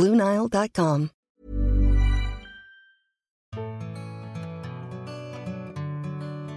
BlueNile.com.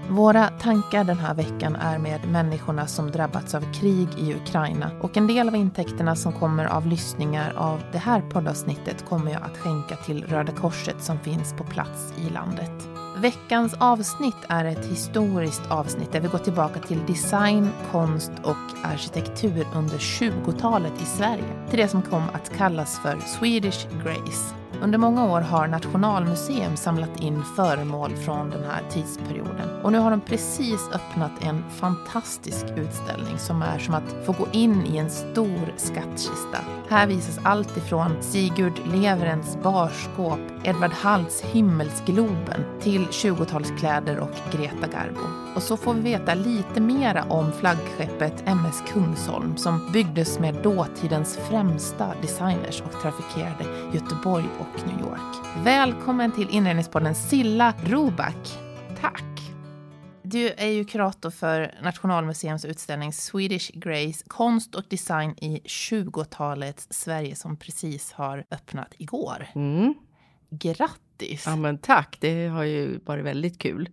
Våra tankar den här veckan är med människorna som drabbats av krig i Ukraina och en del av intäkterna som kommer av lyssningar av det här poddavsnittet kommer jag att skänka till Röda Korset som finns på plats i landet. Veckans avsnitt är ett historiskt avsnitt där vi går tillbaka till design, konst och arkitektur under 20-talet i Sverige. Till det som kom att kallas för Swedish Grace. Under många år har Nationalmuseum samlat in föremål från den här tidsperioden. Och nu har de precis öppnat en fantastisk utställning som är som att få gå in i en stor skattkista. Här visas allt ifrån Sigurd Leverens barskåp, Edvard Halls Himmelsgloben till 20-talskläder och Greta Garbo. Och så får vi veta lite mera om flaggskeppet MS Kungsholm som byggdes med dåtidens främsta designers och trafikerade Göteborg och New York. Välkommen till inredningspodden Silla Roback. Tack! Du är ju kurator för Nationalmuseums utställning Swedish Grace, konst och design i 20-talets Sverige som precis har öppnat igår. Mm. Grattis! Ja, men tack, det har ju varit väldigt kul.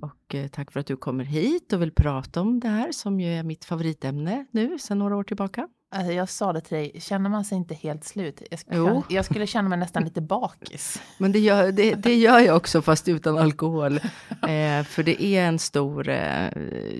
Och eh, tack för att du kommer hit och vill prata om det här som ju är mitt favoritämne nu sedan några år tillbaka. Alltså jag sa det till dig, känner man sig inte helt slut? Jag, sk- Jo. jag skulle känna mig nästan lite bakis. Men det gör, det, det gör jag också fast utan alkohol. Eh, för det är en stor, eh,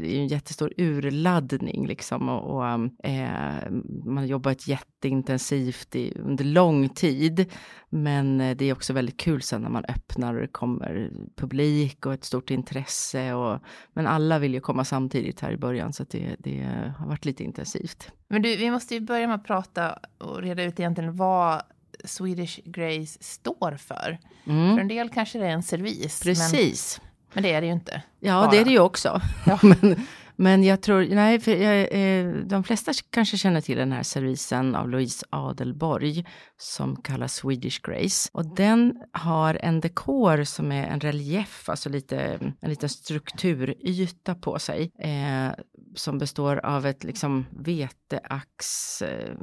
en jättestor urladdning liksom. Och, och eh, man har jobbat jätteintensivt i, under lång tid. Men eh, det är också väldigt kul sen när man öppnar och det kommer publik och ett stort intresse. Och, men alla vill ju komma samtidigt här i början så det, det har varit lite intensivt. Men du, vi måste ju börja med att prata och reda ut egentligen vad Swedish Grace står för. För en del kanske det är en servis. Men, Precis. men det är det ju inte. Ja, bara. det är det ju också. Ja. men, men jag tror, nej, för jag, eh, de flesta kanske känner till den här servisen av Louise Adelborg som kallas Swedish Grace. Och den har en dekor som är en relief, alltså lite, en liten strukturyta på sig. Eh, som består av ett liksom veteax, eh,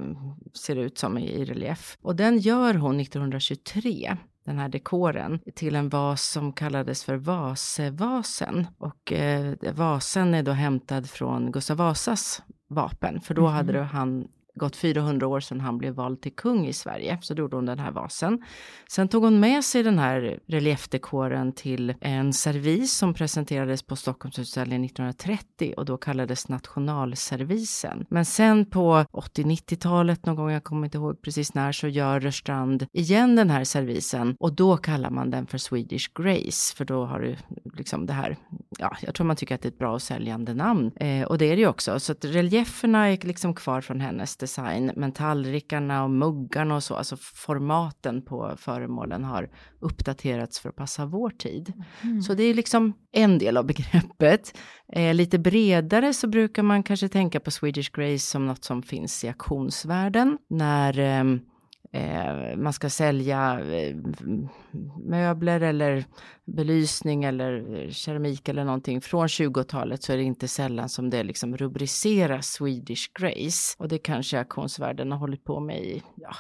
ser det ut som i relief. Och den gör hon 1923 den här dekoren till en vas som kallades för Vasevasen. Och eh, vasen är då hämtad från Gustav Vasas vapen, för då hade det, han gått 400 år sedan han blev vald till kung i Sverige, så då gjorde hon den här vasen. Sen tog hon med sig den här reliefdekoren till en servis som presenterades på Stockholmsutställningen 1930 och då kallades nationalservisen. Men sen på 80-90-talet någon gång, jag kommer inte ihåg precis när, så gör Rörstrand igen den här servisen och då kallar man den för Swedish Grace, för då har du liksom det här, ja, jag tror man tycker att det är ett bra och säljande namn. Eh, och det är det ju också, så att relieferna är liksom kvar från hennes design, men tallrikarna och muggarna och så, alltså formaten på föremålen har uppdaterats för att passa vår tid. Så det är liksom en del av begreppet. Eh, lite bredare så brukar man kanske tänka på Swedish Grace som något som finns i auktionsvärlden. När ehm, eh, man ska sälja eh, möbler eller belysning eller eh, keramik eller någonting från 20-talet så är det inte sällan som det liksom rubriceras Swedish Grace. Och det kanske auktionsvärlden har hållit på med i ja,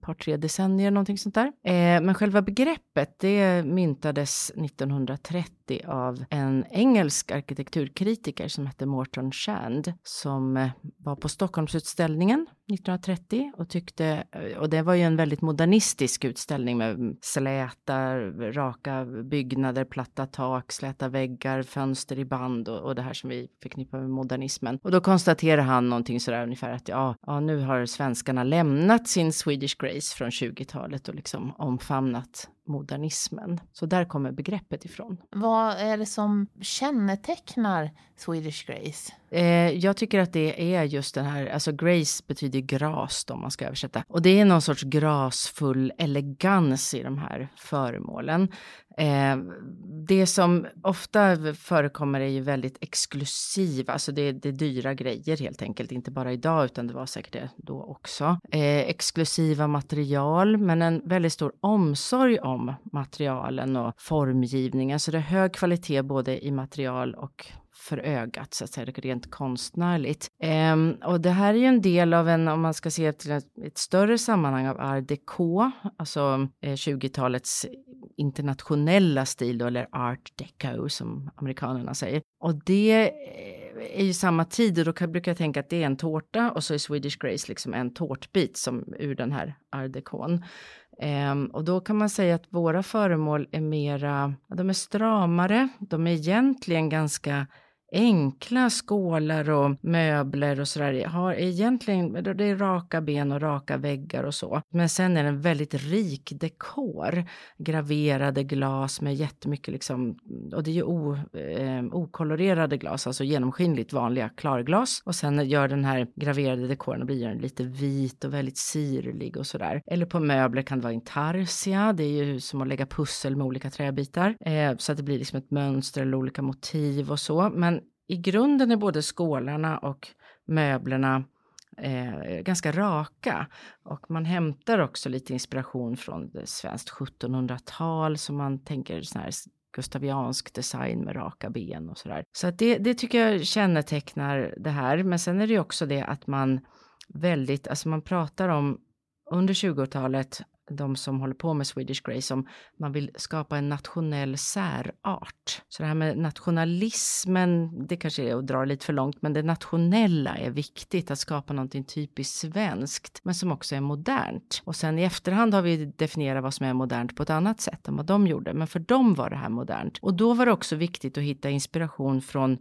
par, tre decennier, någonting sånt där. Eh, men själva begreppet, det myntades 1930 av en engelsk arkitekturkritiker som hette Morton Shand, som eh, var på Stockholmsutställningen 1930 och tyckte, eh, och det var ju en väldigt modernistisk utställning med släta, raka byggnader, platta tak, släta väggar, fönster i band och, och det här som vi förknippar med modernismen. Och då konstaterar han någonting sådär ungefär att ja, ja, nu har svenskarna lämnat sin Swedish Grace från 20-talet och liksom omfamnat modernismen. Så där kommer begreppet ifrån. Vad är det som kännetecknar Swedish Grace? Eh, jag tycker att det är just den här, alltså grace betyder gras om man ska översätta. Och det är någon sorts grasfull elegans i de här föremålen. Eh, det som ofta förekommer är ju väldigt exklusiva, alltså det, det är dyra grejer helt enkelt, inte bara idag utan det var säkert det då också. Eh, exklusiva material, men en väldigt stor omsorg om materialen och formgivningen, så alltså det är hög kvalitet både i material och för ögat, så att säga, rent konstnärligt. Um, och det här är ju en del av en, om man ska se till ett, ett större sammanhang av art déco, alltså eh, 20-talets internationella stil då, eller art deco som amerikanerna säger. Och det eh, är ju samma tid och då brukar jag tänka att det är en tårta och så är Swedish Grace liksom en tårtbit som ur den här art decon. Um, ehm, och då kan man säga att våra föremål är mera, de är stramare, de är egentligen ganska enkla skålar och möbler och sådär har egentligen, det är raka ben och raka väggar och så. Men sen är det en väldigt rik dekor. Graverade glas med jättemycket liksom, och det är ju o, eh, okolorerade glas, alltså genomskinligt vanliga klarglas. Och sen gör den här graverade dekoren, och blir den lite vit och väldigt sirlig och sådär. Eller på möbler kan det vara intarsia, det är ju som att lägga pussel med olika träbitar. Eh, så att det blir liksom ett mönster eller olika motiv och så. Men i grunden är både skålarna och möblerna eh, ganska raka. Och man hämtar också lite inspiration från det svenskt 1700-tal som man tänker sån här gustaviansk design med raka ben och sådär. Så att det, det tycker jag kännetecknar det här. Men sen är det ju också det att man väldigt, alltså man pratar om under 20-talet de som håller på med Swedish Grace som man vill skapa en nationell särart. Så det här med nationalismen, det kanske är att dra lite för långt, men det nationella är viktigt, att skapa någonting typiskt svenskt, men som också är modernt. Och sen i efterhand har vi definierat vad som är modernt på ett annat sätt än vad de gjorde, men för dem var det här modernt. Och då var det också viktigt att hitta inspiration från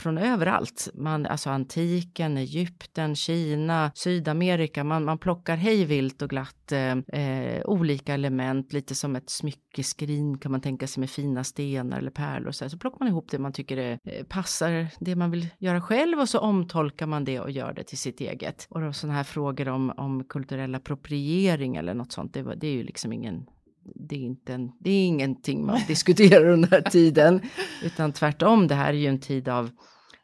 från överallt. Man, alltså antiken, Egypten, Kina, Sydamerika. Man, man plockar hejvilt och glatt eh, eh, olika element, lite som ett smyckeskrin kan man tänka sig med fina stenar eller pärlor. Så, här. så plockar man ihop det man tycker det eh, passar det man vill göra själv och så omtolkar man det och gör det till sitt eget. Och då sådana här frågor om, om kulturell appropriering eller något sånt, det, det är ju liksom ingen det är, inte en, det är ingenting man diskuterar under den här tiden, utan tvärtom, det här är ju en tid av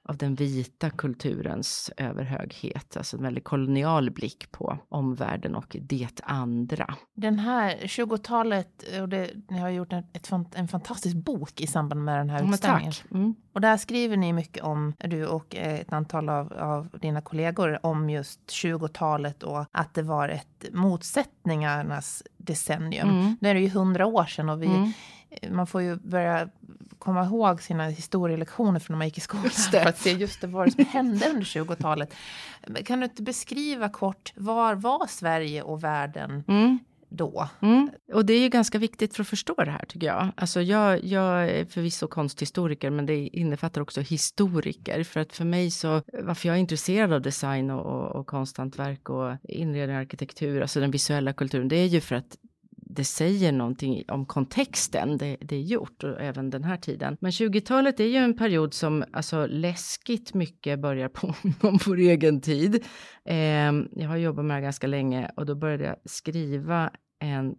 av den vita kulturens överhöghet, alltså en väldigt kolonial blick på omvärlden och det andra. Den här 20-talet, och det, ni har gjort en, ett, en fantastisk bok i samband med den här utställningen. Mm. Och där skriver ni mycket om, du och ett antal av, av dina kollegor, om just 20-talet och att det var ett motsättningarnas decennium. Mm. Nu är det ju hundra år sedan och vi mm man får ju börja komma ihåg sina historielektioner från när man gick i skolan för att se just det, vad som hände under 20-talet. Kan du inte beskriva kort, var var Sverige och världen mm. då? Mm. Och det är ju ganska viktigt för att förstå det här tycker jag. Alltså jag, jag är förvisso konsthistoriker men det innefattar också historiker. För att för mig så, varför jag är intresserad av design och, och, och konsthantverk och inredning och arkitektur, alltså den visuella kulturen, det är ju för att det säger någonting om kontexten det, det är gjort och även den här tiden. Men 20-talet är ju en period som alltså läskigt mycket börjar påminna om vår egen tid. Eh, jag har jobbat med det ganska länge och då började jag skriva en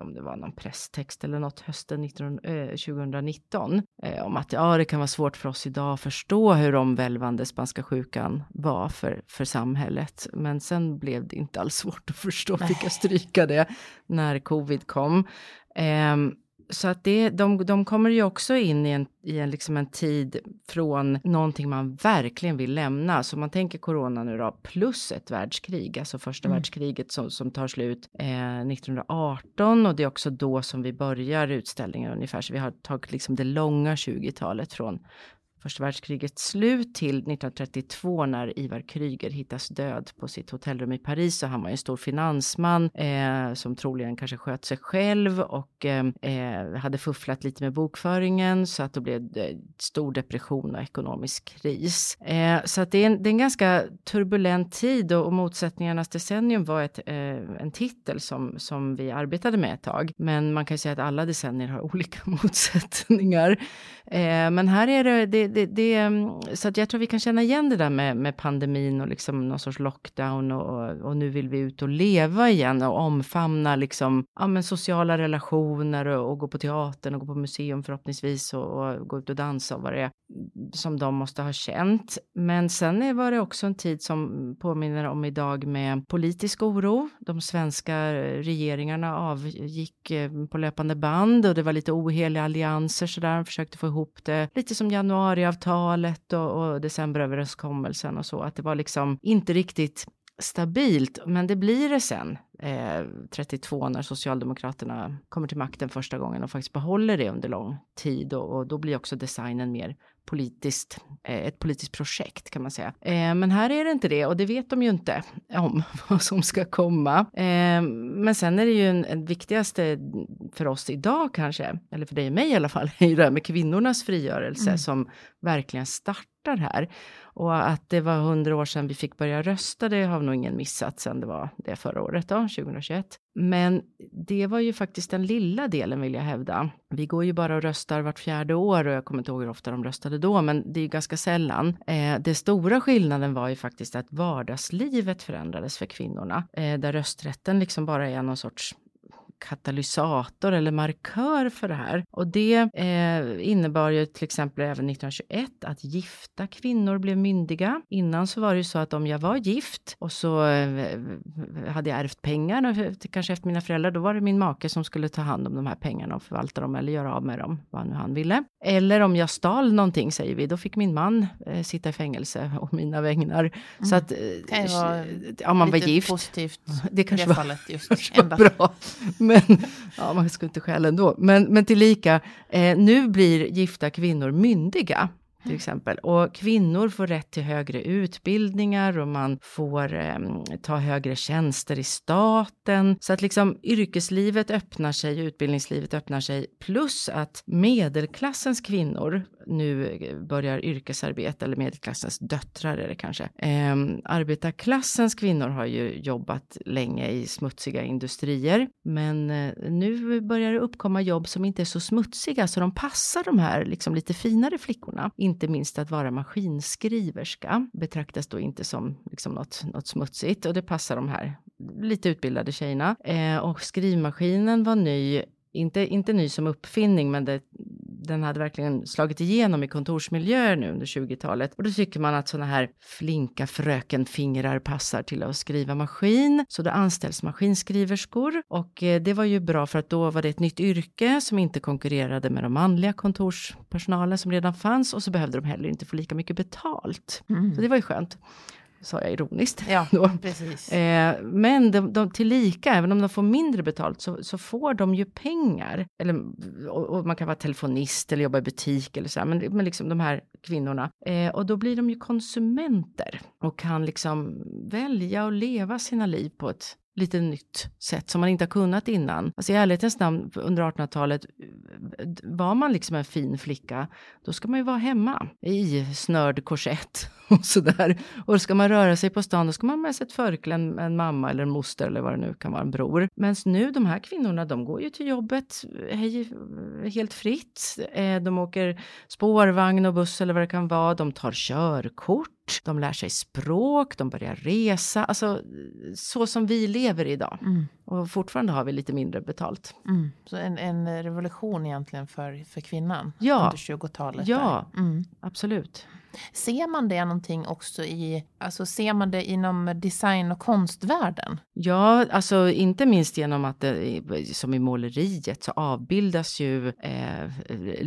om det var någon presstext eller något hösten 19, eh, 2019 eh, om att ja, det kan vara svårt för oss idag att förstå hur omvälvande spanska sjukan var för, för samhället. Men sen blev det inte alls svårt att förstå, fick jag stryka det när covid kom. Eh, så att det, de, de kommer ju också in i en, i en, liksom en tid från någonting man verkligen vill lämna. Så man tänker corona nu då, plus ett världskrig, alltså första mm. världskriget som, som tar slut eh, 1918 och det är också då som vi börjar utställningen ungefär. Så vi har tagit liksom det långa 20-talet från första världskrigets slut till 1932 när Ivar Kryger hittas död på sitt hotellrum i Paris. Och han var en stor finansman eh, som troligen kanske sköt sig själv och eh, eh hade fufflat lite med bokföringen så att då blev det stor depression och ekonomisk kris. Eh, så att det är, en, det är en ganska turbulent tid och, och motsättningarnas decennium var ett, eh, en titel som, som vi arbetade med ett tag. Men man kan ju säga att alla decennier har olika motsättningar. Eh, men här är det, det, det, det, mm, så att jag tror vi kan känna igen det där med, med pandemin och liksom någon sorts lockdown och, och nu vill vi ut och leva igen och omfamna liksom, ja, men sociala relationer och, och gå på teatern och gå på museum förhoppningsvis och, och gå ut och dansa och vad det är som de måste ha känt. Men sen var det också en tid som påminner om idag med politisk oro. De svenska regeringarna avgick eh, på löpande band och det var lite oheliga allianser sådär. De försökte få ihop det lite som januari januariavtalet och, och decemberöverenskommelsen och så. Att det var liksom inte riktigt stabilt, men det blir det sen. Eh, 32 när Socialdemokraterna kommer till makten första gången och faktiskt behåller det under lång tid och, och då blir också designen mer politiskt, eh, ett politiskt projekt kan man säga. Eh, men här är det inte det och det vet de ju inte om vad som ska komma. Eh, men sen är det ju en, en viktigaste för oss idag kanske, eller för dig och mig i alla fall, är ju det här med kvinnornas frigörelse mm. som verkligen startar här. Och att det var hundra år sedan vi fick börja rösta, det har nog ingen missat sedan det var det förra året då, 2021. Men det var ju faktiskt den lilla delen vill jag hävda. Vi går ju bara och röstar vart fjärde år och jag kommer inte ihåg hur ofta de röstade då, men det är ju ganska sällan. Eh, det stora skillnaden var ju faktiskt att vardagslivet förändrades för kvinnorna, eh, där rösträtten liksom bara är någon sorts katalysator eller markör för det här. Och det eh, innebar ju till exempel även 1921 att gifta kvinnor blev myndiga. Innan så var det ju så att om jag var gift och så eh, hade jag ärvt pengar, kanske efter mina föräldrar, då var det min make som skulle ta hand om de här pengarna och förvalta dem eller göra av med dem, vad nu han ville. Eller om jag stal någonting, säger vi, då fick min man eh, sitta i fängelse och mina vägnar. Mm. Så att, eh, om man var gift. positivt det kanske var, fallet just var bra. Men, ja, man skulle inte skälla ändå. Men, men tillika, eh, nu blir gifta kvinnor myndiga till exempel. Och kvinnor får rätt till högre utbildningar och man får eh, ta högre tjänster i staten. Så att liksom yrkeslivet öppnar sig, utbildningslivet öppnar sig, plus att medelklassens kvinnor nu eh, börjar yrkesarbeta, eller medelklassens döttrar är det kanske. Eh, arbetarklassens kvinnor har ju jobbat länge i smutsiga industrier, men eh, nu börjar det uppkomma jobb som inte är så smutsiga, så de passar de här liksom lite finare flickorna inte minst att vara maskinskriverska betraktas då inte som liksom något, något smutsigt och det passar de här lite utbildade tjejerna. Eh, och skrivmaskinen var ny inte, inte ny som uppfinning, men det, den hade verkligen slagit igenom i kontorsmiljöer nu under 20-talet. Och då tycker man att sådana här flinka frökenfingrar passar till att skriva maskin. Så då anställs maskinskriverskor och eh, det var ju bra för att då var det ett nytt yrke som inte konkurrerade med de manliga kontorspersonalen som redan fanns och så behövde de heller inte få lika mycket betalt. Mm. Så det var ju skönt sa jag ironiskt. Ja, då. precis. Eh, men de, de tillika, även om de får mindre betalt, så, så får de ju pengar. Eller, och, och, man kan vara telefonist eller jobba i butik eller så här, men, men liksom de här kvinnorna. Eh, och då blir de ju konsumenter och kan liksom välja och leva sina liv på ett lite nytt sätt som man inte har kunnat innan. Alltså i ärlighetens namn under 1800-talet var man liksom en fin flicka, då ska man ju vara hemma i snörd korsett och sådär. Och ska man röra sig på stan, då ska man med sig ett förkläde, en mamma eller en moster eller vad det nu kan vara, en bror. Men nu, de här kvinnorna, de går ju till jobbet hej, helt fritt. Eh, de åker spårvagn och buss eller vad det kan vara. De tar körkort de lär sig språk, de börjar resa, alltså så som vi lever idag. Mm. Och fortfarande har vi lite mindre betalt. Mm. Så en, en, revolution egentligen för, för kvinnan ja. under 20-talet? Ja, mm. absolut. Ser man det någonting också i, alltså ser man det inom design och konstvärlden? Ja, alltså inte minst genom att det, som i måleriet så avbildas ju eh,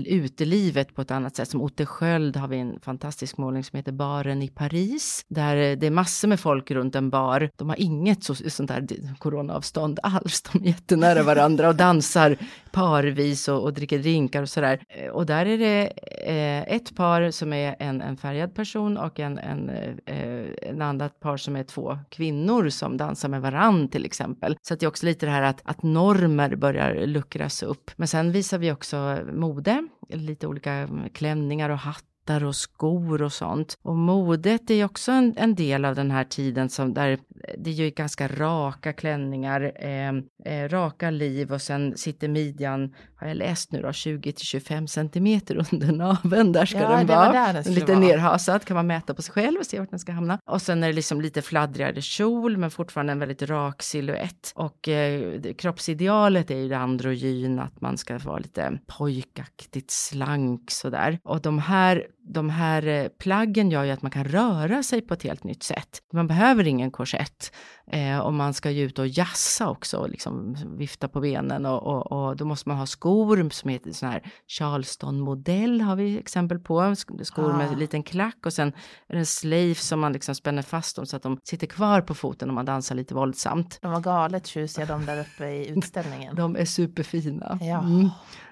utelivet på ett annat sätt. Som Otte Sköld har vi en fantastisk målning som heter Baren i Paris, där eh, det är massor med folk runt en bar. De har inget så, sånt där coronaavstånd alls. De är jättenära varandra och dansar parvis och, och dricker drinkar och sådär. Eh, och där är det eh, ett par som är en, en färgad person och en, en, eh, en annat par som är två kvinnor som dansar med varann till exempel. Så att det är också lite det här att, att normer börjar luckras upp. Men sen visar vi också mode, lite olika mm, klänningar och hatt hattar och skor och sånt. Och modet är också en, en del av den här tiden som där det är ju ganska raka klänningar, eh, eh, raka liv och sen sitter midjan, har jag läst nu då, 20 till 25 centimeter under naveln. Där ska Ja, den vara. den lite vara. nerhasad kan man mäta på sig själv och se vart den ska hamna. Och sen är det liksom lite fladdrigare kjol men fortfarande en väldigt rak silhuett. Och eh, kroppsidealet är ju det androgyn, att man ska vara lite pojkaktigt slank sådär. Och de här, de här eh, plaggen gör ju att man kan röra sig på ett helt nytt sätt. Man behöver ingen korsett. Eh, och man ska ju ut och jassa också, och liksom vifta på benen och, och, och då måste man ha skor som heter sån här Charleston-modell har vi exempel på. Sk- Skor med Ah. en liten klack och sen är det en slave som man liksom spänner fast dem så att de sitter kvar på foten om man dansar lite våldsamt. De var galet tjusiga de där uppe i utställningen. De är superfina. Ja. Mm.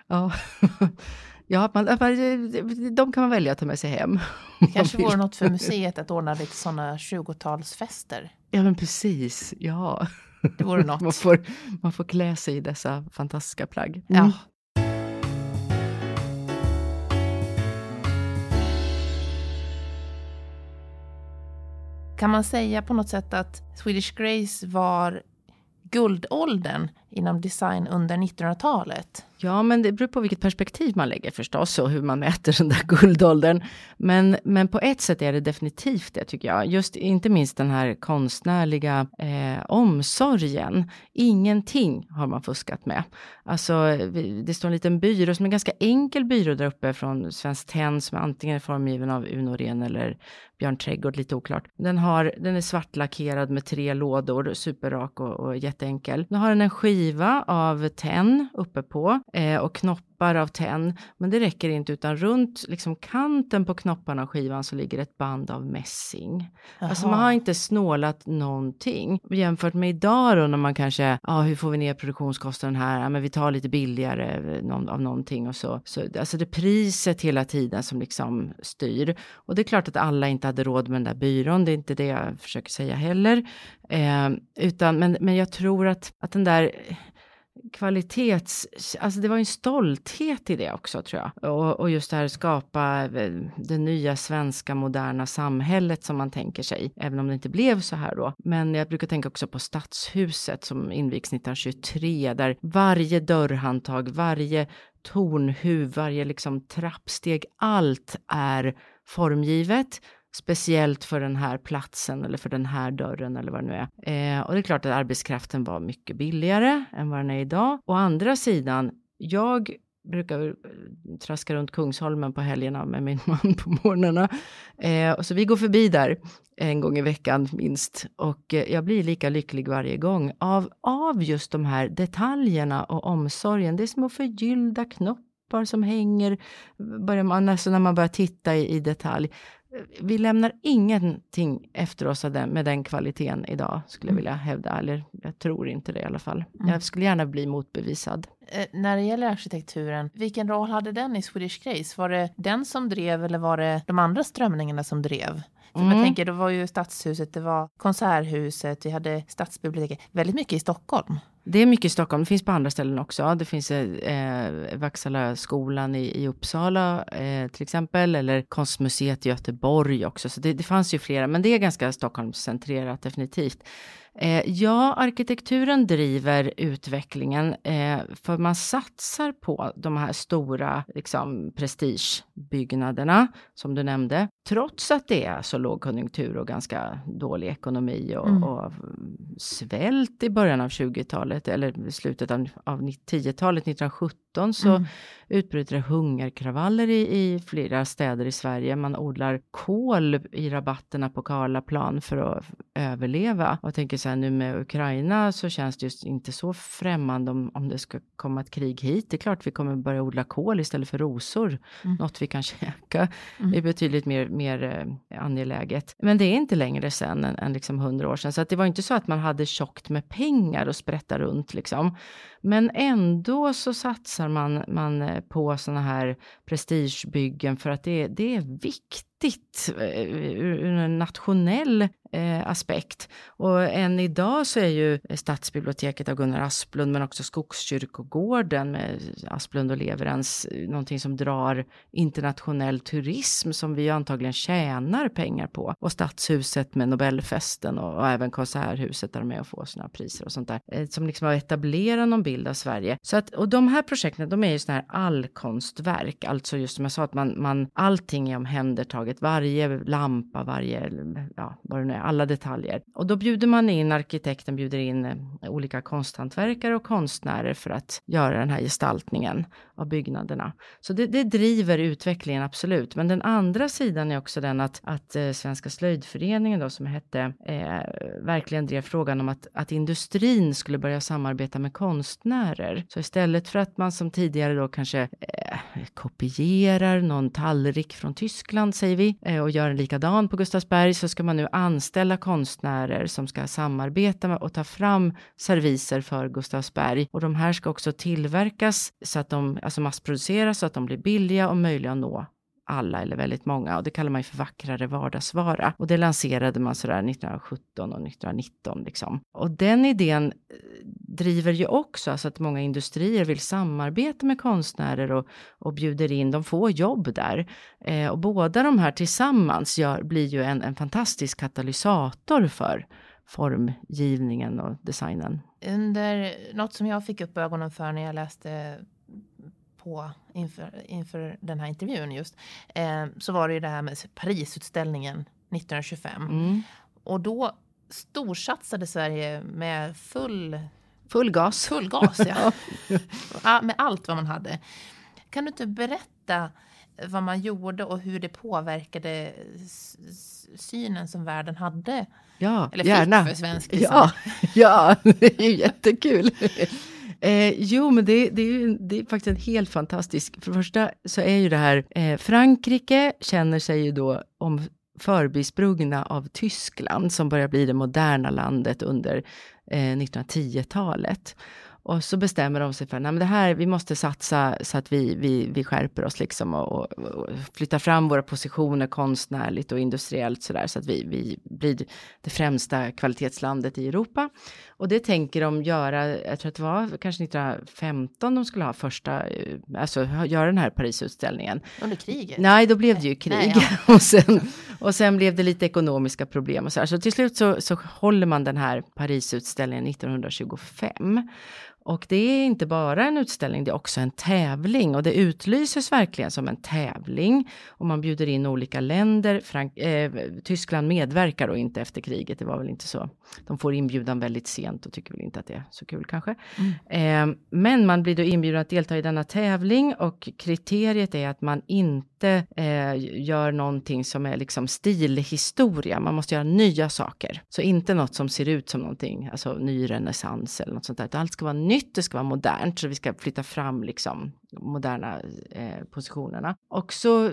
Ja. Ja, man, de kan man välja att ta med sig hem. man Kanske vore något för museet att ordna lite sådana 20-talsfester. Ja, men precis. Ja. Det vore något. Man får, man får klä sig i dessa fantastiska plagg. Ja. Mm. Kan man säga på något sätt att Swedish Grace var guldåldern inom design under 1900-talet? Ja, men det beror på vilket perspektiv man lägger förstås och hur man mäter den där guldåldern. Men, men på ett sätt är det definitivt det tycker jag. Just inte minst den här konstnärliga eh, omsorgen. Ingenting har man fuskat med. Alltså, vi- det står en liten byrå som är en ganska enkel byrå där uppe från Svenskt Tenn som är antingen formgiven av Uno Ren eller Björn Trädgård, lite oklart. Den, har, den är svartlackerad med tre lådor, superrak och, och jätteenkel. Nu har den en skiva skiva av tenn uppe på eh, och knopp knoppar av tenn. Men det räcker inte utan runt liksom kanten på knopparna av skivan så ligger ett band av mässing. Alltså man har inte snålat någonting. Jämfört med idag då när man kanske, ja hur får vi ner produktionskostnaden här? Ja men vi tar lite billigare eh, av någonting och så. så. Alltså det är priset hela tiden som liksom styr. Och det är klart att alla inte hade råd med den där byrån, det är inte det jag försöker säga heller. Eh, utan, men, men jag tror att, att den där kvalitets, alltså det var ju en stolthet i det också tror jag. Och, och just det här skapa eh, det nya svenska moderna samhället som man tänker sig, även om det inte blev så här då. Men jag brukar tänka också på Stadshuset som invigs 1923, där varje dörrhandtag, varje tornhuv, varje liksom trappsteg, allt är formgivet. Speciellt för den här platsen eller för den här dörren eller vad det nu är. Eh, och det är klart att arbetskraften var mycket billigare än vad den är idag. Å andra sidan, jag brukar eh, traska runt Kungsholmen på helgerna med min man på morgnarna. Eh, och så vi går förbi där en gång i veckan minst. Och eh, jag blir lika lycklig varje gång av, av just de här detaljerna och omsorgen. Det är små förgyllda knoppar som hänger, börjar man, alltså när man börjar titta i, i detalj. Vi lämnar ingenting efter oss den, med den kvaliteten idag, skulle jag Mm. vilja hävda. Eller jag tror inte det i alla fall. Mm. Jag skulle gärna bli motbevisad. Eh, när det gäller arkitekturen, vilken roll hade den i Swedish Grace? Var det den som drev eller var det de andra strömningarna som drev? För Mm. Jag tänker, det var ju Stadshuset, det var Konserthuset, vi hade Stadsbiblioteket, väldigt mycket i Stockholm. Det är mycket i Stockholm, det finns på andra ställen också. Det finns eh, Vaksalaskolan i, i Uppsala eh, till exempel, eller Konstmuseet i Göteborg också. Så det, det fanns ju flera, men det är ganska Stockholmscentrerat definitivt. Eh, ja, arkitekturen driver utvecklingen eh, för man satsar på de här stora liksom, prestigebyggnaderna som du nämnde. Trots att det är så lågkonjunktur och ganska dålig ekonomi och, Mm. och svält i början av 20-talet eller slutet av, av 10-talet, 1917 så Mm. utbryter det hungerkravaller i, i flera städer i Sverige. Man odlar kål i rabatterna på Karlaplan för att överleva. Och jag tänker så här nu med Ukraina så känns det just inte så främmande om, om det ska komma ett krig hit. Det är klart vi kommer börja odla kol istället för rosor, mm. något vi kan käka. Mm. Det är betydligt mer, mer eh, angeläget. Men det är inte längre sen än, än liksom hundra år sedan, så att det var inte så att man hade tjockt med pengar och sprätta runt liksom. Men ändå så satsar man, man eh, på sådana här prestigebyggen för att det, det är viktigt eh, ur en nationell eh, aspekt. Och än idag så är ju stadsbiblioteket av Gunnar Asplund men också Skogskyrkogården med Asplund och Leverens eh, någonting som drar internationell turism som vi antagligen tjänar pengar på. Och Stadshuset med Nobelfesten och, och även Konserthuset där de är och får sina priser och sånt där. Som liksom har etablerat någon bild av Sverige. Så att, och de här projekten de är ju sådana här allkonstverk, alltså just som jag sa att man, man allting är omhändertaget, varje lampa, varje, ja vad det nu är, alla detaljer. Och då bjuder man in, arkitekten bjuder in eh, olika konsthantverkare och konstnärer för att göra den här gestaltningen av byggnaderna. Så det, det driver utvecklingen absolut. Men den andra sidan är också den att, att eh, Svenska slöjdföreningen då som hette eh, verkligen drev frågan om att, att industrin skulle börja samarbeta med konstnärer. Så istället för att man som tidigare då kanske eh, kopierar någon tallrik från Tyskland säger vi eh, och gör en likadan på Gustavsberg så ska man nu anställa konstnärer som ska samarbeta med och ta fram serviser för Gustavsberg och de här ska också tillverkas så att de alltså massproduceras så att de blir billiga och möjliga att nå alla eller väldigt många och det kallar man ju för vackrare vardagsvara. Och det lanserade man sådär 1917 och 1919 liksom. Och den idén eh, driver ju också alltså att många industrier vill samarbeta med konstnärer och, och bjuder in, de får jobb där. Eh, och båda de här tillsammans gör, blir ju en, en fantastisk katalysator för formgivningen och designen. Under något som jag fick upp ögonen för när jag läste på inför, inför den här intervjun just, eh, så var det ju det här med Parisutställningen 1925. Mm. Och då storsatsade Sverige med full... Full gas. Full gas, ja. ja. Med allt vad man hade. Kan du inte berätta vad man gjorde och hur det påverkade synen som världen hade? Ja, Eller gärna. för svensk Ja, ja, det är ju jättekul. Eh, jo, men det, det, är ju, det är faktiskt en helt fantastisk... För det första så är ju det här... Eh, Frankrike känner sig ju då om förbisprungna av Tyskland som börjar bli det moderna landet under eh, 1910-talet. Och så bestämmer de sig för att det här, vi måste satsa så att vi, vi, vi skärper oss liksom och, och, och flyttar fram våra positioner konstnärligt och industriellt så där så att vi, vi blir det främsta kvalitetslandet i Europa. Och det tänker de göra, jag tror att det var kanske 1915 de skulle ha första, eh, alltså göra den här Parisutställningen. Under kriget? Nej, då blev det ju krig. Nej, ja. och, sen, och sen blev det lite ekonomiska problem och så här. Så till slut så, så håller man den här Parisutställningen 1925. Och det är inte bara en utställning, det är också en tävling och det utlyses verkligen som en tävling. Och man bjuder in olika länder. Frank eh, Tyskland medverkar då inte efter kriget, det var väl inte så. De får inbjudan väldigt sent och tycker väl inte att det är så kul kanske. Mm. Eh, men man blir då inbjuden att delta i denna tävling och kriteriet är att man inte eh, gör någonting som är liksom stilhistoria. Man måste göra nya saker. Så inte något som ser ut som någonting, alltså ny renässans eller något sånt där. Allt ska vara nytt nytt, det ska vara modernt, så vi ska flytta fram liksom moderna eh, positionerna. Och så eh,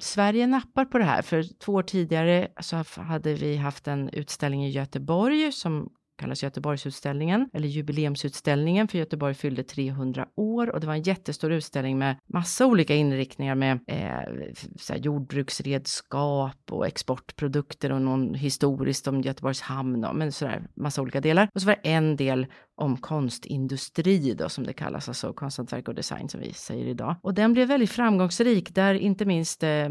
Sverige nappar på det här, för två år tidigare så hade vi haft en utställning i Göteborg som kallas Göteborgsutställningen eller jubileumsutställningen för Göteborg fyllde 300 år och det var en jättestor utställning med massa olika inriktningar med eh, så jordbruksredskap och exportprodukter och någon historiskt om Göteborgs hamn och men sådär massa olika delar. Och så var det en del om konstindustri då som det kallas, alltså konsthantverk och design som vi säger idag. Och den blev väldigt framgångsrik där inte minst eh,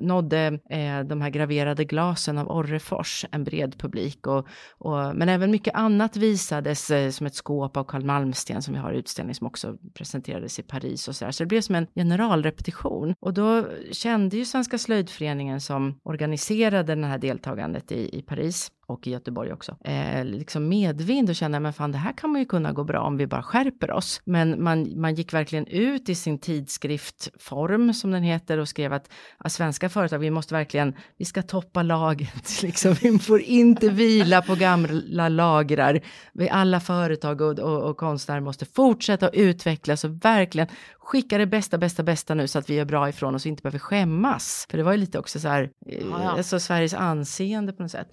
nådde eh, de här graverade glasen av Orrefors en bred publik och, och men även mycket annat visades eh, som ett skåp av Carl Malmsten som vi har i utställning som också presenterades i Paris och så där. Så det blev som en generalrepetition och då kände ju Svenska slöjdföreningen som organiserade det här deltagandet i, i Paris och i Göteborg också, eh, liksom medvind och kände, men fan det här kan man ju kunna gå bra om vi bara skärper oss. Men man, man gick verkligen ut i sin tidskriftform, som den heter, och skrev att ja, svenska företag, vi måste verkligen, vi ska toppa laget, liksom. vi får inte vila på gamla lagrar. Vi alla företag och, och, och konstnärer måste fortsätta utvecklas och verkligen skicka det bästa, bästa, bästa nu så att vi gör bra ifrån oss och inte behöver skämmas. För det var ju lite också så här, ja, ja. alltså Sveriges anseende på något sätt.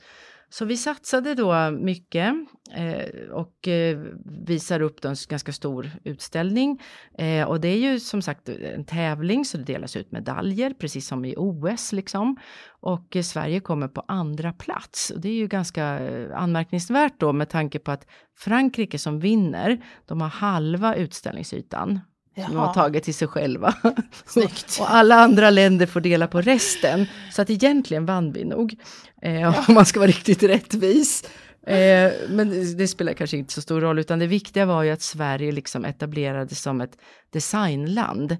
Så vi satsade då mycket eh, och eh, visar upp en ganska stor utställning. Eh, och det är ju som sagt en tävling så det delas ut medaljer precis som i OS liksom. Och eh, Sverige kommer på andra plats och det är ju ganska eh, anmärkningsvärt då med tanke på att Frankrike som vinner, de har halva utställningsytan Jaha. de har tagit till sig själva. och alla andra länder får dela på resten. Så att egentligen vann vi nog. Eh, ja. Om man ska vara riktigt rättvis. Eh, men det spelar kanske inte så stor roll, utan det viktiga var ju att Sverige liksom etablerades som ett designland.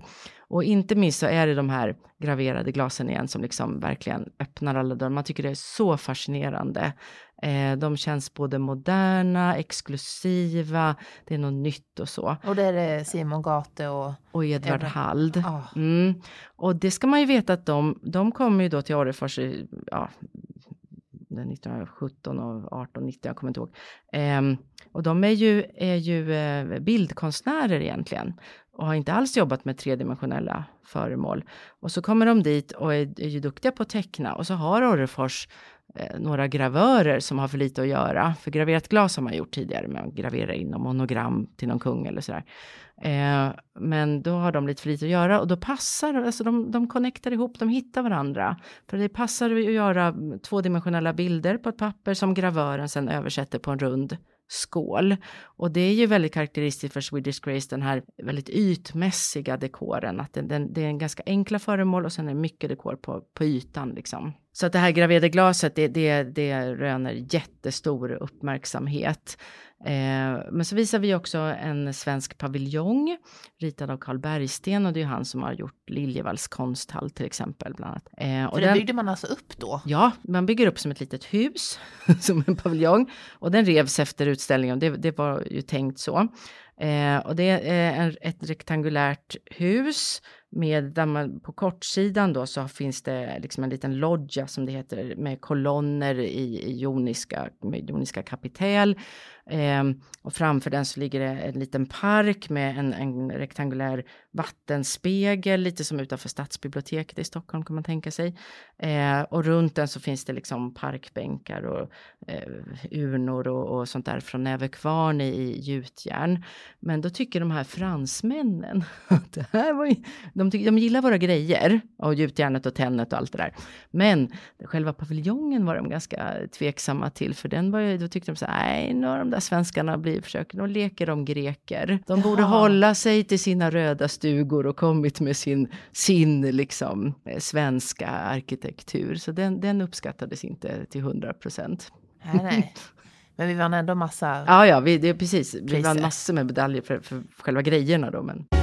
Och inte minst så är det de här graverade glasen igen som liksom verkligen öppnar alla dörrar. Man tycker det är så fascinerande. Eh, de känns både moderna, exklusiva, det är något nytt och så. Och det är det Simon Gate och... Och Edvard Edvard. Hald. Oh. Mm. Och det ska man ju veta att de, de kommer ju då till Orrefors ja, 1917 och 18, 19, jag kommer inte ihåg. Eh, och de är ju, är ju eh, bildkonstnärer egentligen och har inte alls jobbat med tredimensionella föremål. Och så kommer de dit och är, är ju duktiga på att teckna och så har Orrefors Eh, några gravörer som har för lite att göra. För graverat glas har man gjort tidigare, med att gravera in någon monogram till någon kung eller sådär. Eh, men då har de lite för lite att göra och då passar, alltså de, de connectar ihop, de hittar varandra. För det passar att göra tvådimensionella bilder på ett papper som gravören sen översätter på en rund skål. Och det är ju väldigt karaktäristiskt för Swedish Grace, den här väldigt ytmässiga dekoren. Att den, den, det är en ganska enkla föremål och sen är det mycket dekor på, på ytan liksom. Så att det här graverade glaset, det, det, det röner jättestor uppmärksamhet. Eh, men så visar vi också en svensk paviljong ritad av Carl Bergsten och det är han som har gjort Liljevalchs konsthall till exempel. Bland annat. Eh, och För den byggde man alltså upp då? Ja, man bygger upp som ett litet hus, som en paviljong. Och den revs efter utställningen, det, det var ju tänkt så. Eh, och det är en, ett rektangulärt hus med där man på kortsidan då så finns det liksom en liten loggia som det heter med kolonner i, i joniska, med joniska kapitel Eh, och framför den så ligger det en liten park med en, en, rektangulär vattenspegel, lite som utanför stadsbiblioteket i Stockholm kan man tänka sig. Eh, och runt den så finns det liksom parkbänkar och eh, urnor och, och, sånt där från Näverkvarn i, i gjutjärn. Men då tycker de här fransmännen att det här var ju, de, tycker, de gillar våra grejer och gjutjärnet och tennet och allt det där. Men själva paviljongen var de ganska tveksamma till, för den var ju, då tyckte de så här, nej, nu har de där svenskarna blir, försöker, de leker om greker. De borde ja. hålla sig till sina röda stugor och kommit med sin, sin liksom eh, svenska arkitektur. Så den, den uppskattades inte till hundra procent. Nej, nej. Men vi vann ändå massa Ja, ja, vi, det är precis. Vi vann massor med medaljer för, för själva grejerna då. Men...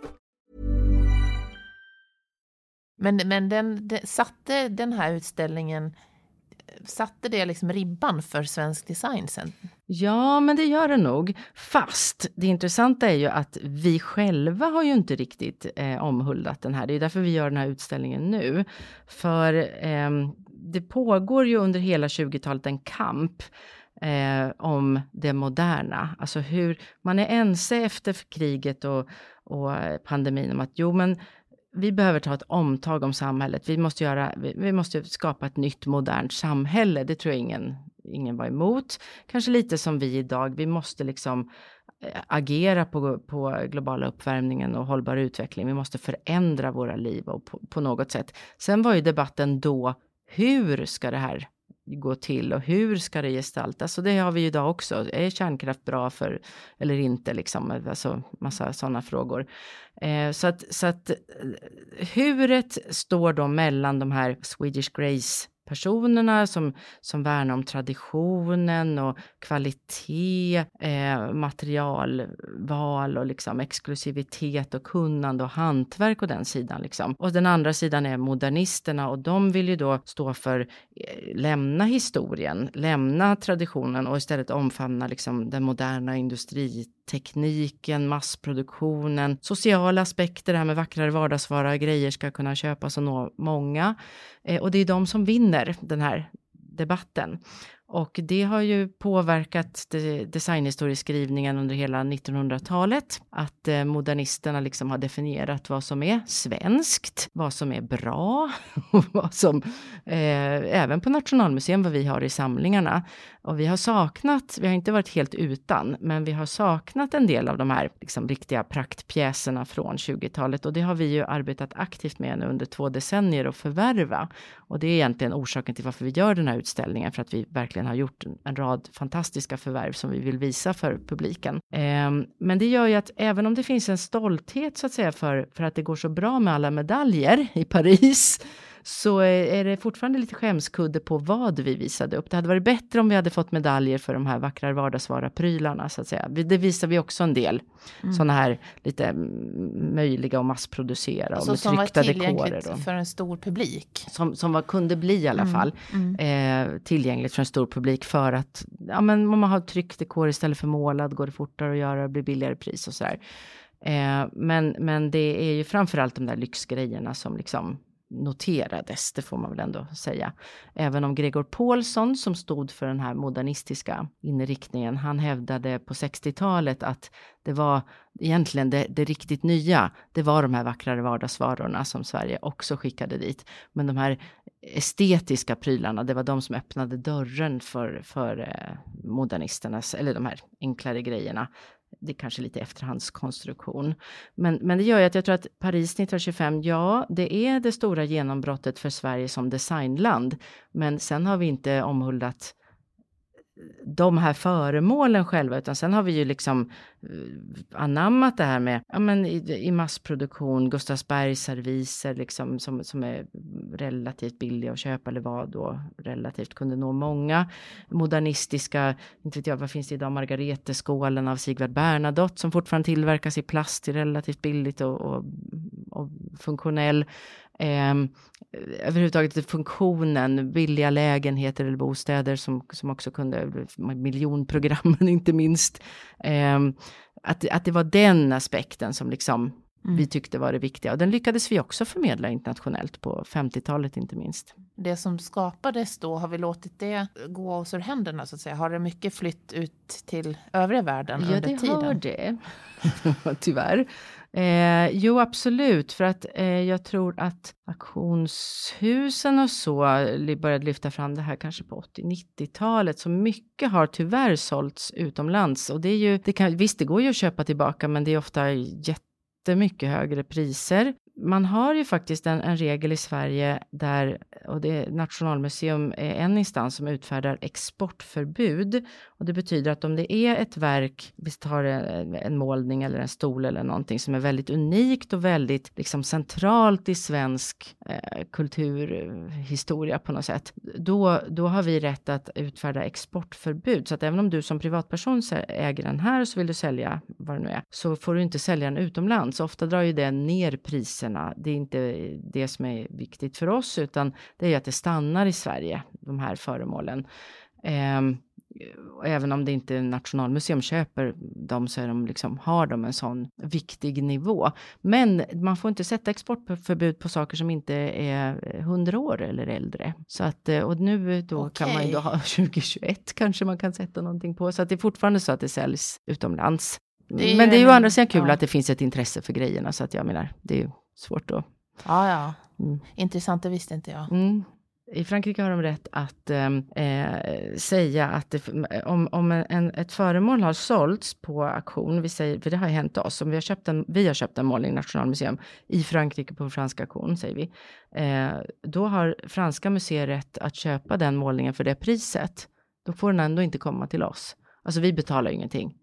Men, men den, den, satte den här utställningen, satte det liksom ribban för svensk design sen? Ja, men det gör det nog. Fast det intressanta är ju att vi själva har ju inte riktigt eh, omhuldat den här. Det är därför vi gör den här utställningen nu. För eh, det pågår ju under hela 20-talet en kamp eh, om det moderna. Alltså hur man är ense efter kriget och, och eh, pandemin om att jo, men vi behöver ta ett omtag om samhället. Vi måste, göra, vi, vi måste skapa ett nytt modernt samhälle. Det tror jag ingen, ingen var emot. Kanske lite som vi idag. Vi måste liksom eh, agera på, på globala uppvärmningen och hållbar utveckling. Vi måste förändra våra liv och på, på något sätt. Sen var ju debatten då, hur ska det här gå till och hur ska det gestaltas? Och det har vi ju idag också. Är kärnkraft bra för eller inte liksom? Alltså massa sådana frågor. Eh, så att, så att eh, huret står då mellan de här Swedish Grace personerna som, som värnar om traditionen och kvalitet, eh, materialval och liksom exklusivitet och kunnande och hantverk och den sidan. Liksom. Och den andra sidan är modernisterna och de vill ju då stå för eh, lämna historien, lämna traditionen och istället omfamna liksom den moderna industritekniken, massproduktionen, sociala aspekter, det här med vackrare vardagsvara, grejer ska kunna köpas och nå många. Eh, och det är de som vinner den här debatten. Och det har ju påverkat designhistorieskrivningen under hela 1900-talet. Att eh, modernisterna liksom har definierat vad som är svenskt, vad som är bra och vad som, eh, även på Nationalmuseum, vad vi har i samlingarna. Och vi har saknat, vi har inte varit helt utan, men vi har saknat en del av de här liksom, riktiga praktpjäserna från 20-talet och det har vi ju arbetat aktivt med nu under två decennier att förvärva. Och det är egentligen orsaken till varför vi gör den här utställningen, för att vi verkligen har gjort en rad fantastiska förvärv som vi vill visa för publiken. Eh, men det gör ju att även om det finns en stolthet så att säga för, för att det går så bra med alla medaljer i Paris, så är det fortfarande lite skämskudde på vad vi visade upp. Det hade varit bättre om vi hade fått medaljer för de här vackra vardagsvara-prylarna så att säga. Det visar vi också en del mm. sådana här lite möjliga att massproducera alltså, och med tryckta dekorer. Som var tillgängligt för en stor publik. Som, som var, kunde bli i alla mm. fall mm. Eh, tillgängligt för en stor publik för att ja, men om man har tryckt dekor istället för målad går det fortare att göra, det blir billigare pris och sådär. Eh, men, men det är ju framförallt de där lyxgrejerna som liksom noterades, det får man väl ändå säga. Även om Gregor Paulsson som stod för den här modernistiska inriktningen, han hävdade på 60-talet att det var egentligen det, det, riktigt nya, det var de här vackrare vardagsvarorna som Sverige också skickade dit. Men de här estetiska prylarna, det var de som öppnade dörren för, för eh, modernisternas, eller de här enklare grejerna det är kanske lite efterhandskonstruktion. Men, men det gör ju att jag tror att Paris 1925, ja, det är det stora genombrottet för Sverige som designland. Men sen har vi inte omhuldat de här föremålen själva, utan sen har vi ju liksom eh, anammat det här med, ja men i, i massproduktion, Gustavsbergs serviser liksom som, som är relativt billiga att köpa eller vad då relativt kunde nå många. Modernistiska, inte vet jag, vad finns det idag, Margareteskålen av Sigvard Bernadotte som fortfarande tillverkas i plast, relativt billigt och, och, och funktionell. Eh, överhuvudtaget funktionen, billiga lägenheter eller bostäder som, som också kunde, miljonprogrammen inte minst. Eh, att, att det var den aspekten som liksom mm. vi tyckte var det viktiga. Och den lyckades vi också förmedla internationellt på 50-talet inte minst. Det som skapades då, har vi låtit det gå oss ur händerna så att säga? Har det mycket flytt ut till övriga världen ja, under tiden? Ja, det har det. Tyvärr. Eh, jo, absolut, för att eh, jag tror att auktionshusen och så började lyfta fram det här kanske på 80-90-talet, så mycket har tyvärr sålts utomlands och det är ju, det kan, visst, det går ju att köpa tillbaka, men det är ofta jättemycket högre priser. Man har ju faktiskt en, en regel i Sverige där, och det, är Nationalmuseum är en instans som utfärdar exportförbud. Och det betyder att om det är ett verk, vi tar en, en målning eller en stol eller någonting som är väldigt unikt och väldigt liksom, centralt i svensk eh, kulturhistoria på något sätt, då, då har vi rätt att utfärda exportförbud. Så att även om du som privatperson äger den här så vill du sälja vad det nu är, så får du inte sälja den utomlands. Ofta drar ju det ner priserna. Det är inte det som är viktigt för oss, utan det är att det stannar i Sverige, de här föremålen. Eh, även om det inte är Nationalmuseum köper dem så är de liksom, har de en sån viktig nivå. Men man får inte sätta exportförbud på saker som inte är 100 år eller äldre. Så att, eh, och nu då okay. kan man ju då ha 2021 kanske man kan sätta någonting på. Så att det är fortfarande så att det säljs utomlands. Det Men det är ju å andra sidan kul ja. att det finns ett intresse för grejerna. Så att jag menar, det är ju svårt att... Ja, ja. Mm. Intressant, det visste inte jag. Mm. I Frankrike har de rätt att ehm, eh, säga att det, om, om en, ett föremål har sålts på auktion, vi säger, för det har hänt oss, om vi har köpt en, vi har köpt en målning, Nationalmuseum, i Frankrike på fransk auktion, säger vi, eh, då har franska museer rätt att köpa den målningen för det priset. Då får den ändå inte komma till oss. Alltså vi betalar ingenting.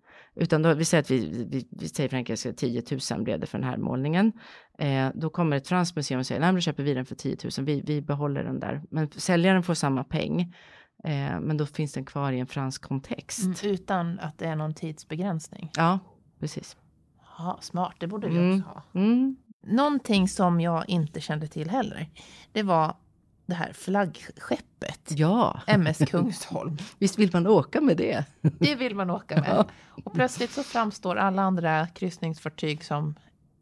Utan då, vi säger att vi, vi, vi säger Frankrike 10 000 blev det för den här målningen. Eh, då kommer ett franskt museum och säger, nej men då köper vi den för 10 000, vi, vi behåller den där. Men säljaren får samma peng. Eh, men då finns den kvar i en fransk kontext. Mm, utan att det är någon tidsbegränsning? Ja, precis. Ja, smart, det borde vi mm. också ha. Mm. Någonting som jag inte kände till heller, det var det här flaggskeppet. Ja. MS Kungsholm. Visst vill man åka med det? Det vill man åka med. Och plötsligt så framstår alla andra kryssningsfartyg som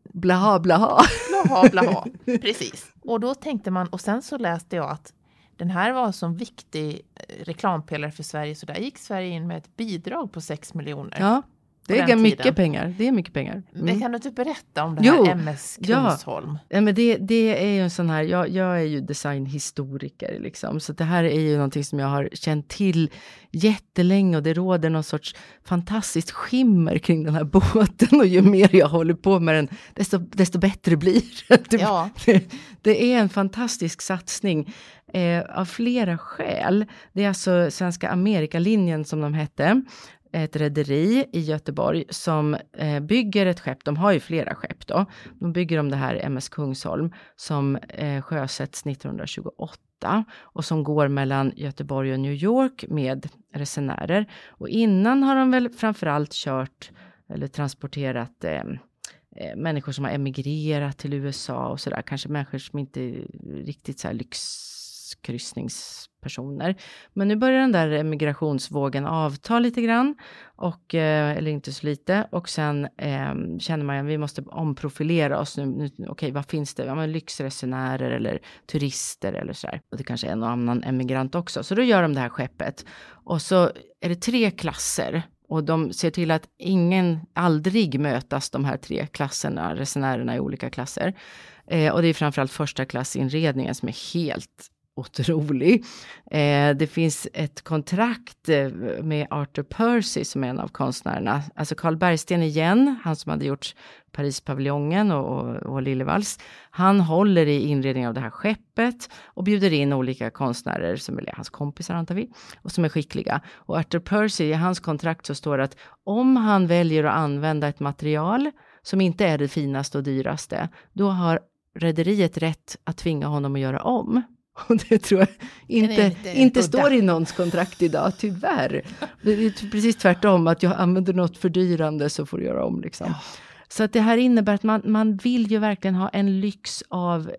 blaha blaha. Blaha blaha, precis. Och då tänkte man, och sen så läste jag att den här var sån viktig eh, reklampelare för Sverige, så där gick Sverige in med ett bidrag på 6 miljoner. Ja, det är mycket pengar. Det är mycket pengar. Mm. Men kan du inte berätta om det här jo, MS Kungsholm? Ja, men det, det är ju en sån här, jag, jag är ju designhistoriker liksom, så det här är ju någonting som jag har känt till jättelänge och det råder någon sorts fantastiskt skimmer kring den här båten och ju mer jag håller på med den, desto, desto bättre blir det. Ja. det. Det är en fantastisk satsning eh, av flera skäl. Det är alltså Svenska Amerikalinjen som de hette ett rederi i Göteborg som eh, bygger ett skepp, de har ju flera skepp då, de bygger om det här MS Kungsholm som eh, sjösätts 1928 och som går mellan Göteborg och New York med resenärer. Och innan har de väl framförallt kört eller transporterat eh, eh människor som har emigrerat till USA och sådär, kanske människor som inte riktigt så här gränskryssningspersoner. Men nu börjar den där migrationsvågen avta lite grann, och, eh, eller inte så lite. Och sen eh, känner man att vi måste omprofilera oss. Nu, nu, Okej, okay, vad finns det? Ja, men lyxresenärer eller turister eller så där. Och det kanske är en och annan emigrant också. Så då gör de det här skeppet. Och så är det tre klasser och de ser till att ingen, aldrig mötas de här tre klasserna, resenärerna i olika klasser. Eh, och det är framförallt första klassinredningen som är helt otrolig. Eh, det finns ett kontrakt eh, med Arthur Percy som är en av konstnärerna. Alltså Carl Bergsten igen, han som hade gjort Parispaviljongen och, och, och Liljevalchs. Han håller i inredningen av det här skeppet och bjuder in olika konstnärer som är hans kompisar antar vi och som är skickliga. Och Arthur Percy, i hans kontrakt så står det att om han väljer att använda ett material som inte är det finaste och dyraste, då har rederiet rätt att tvinga honom att göra om. Och det tror jag inte, inte står i någons kontrakt idag, tyvärr. Det är precis tvärtom, att jag använder något fördyrande så får du göra om. Liksom. Ja. Så att det här innebär att man, man vill ju verkligen ha en lyx av,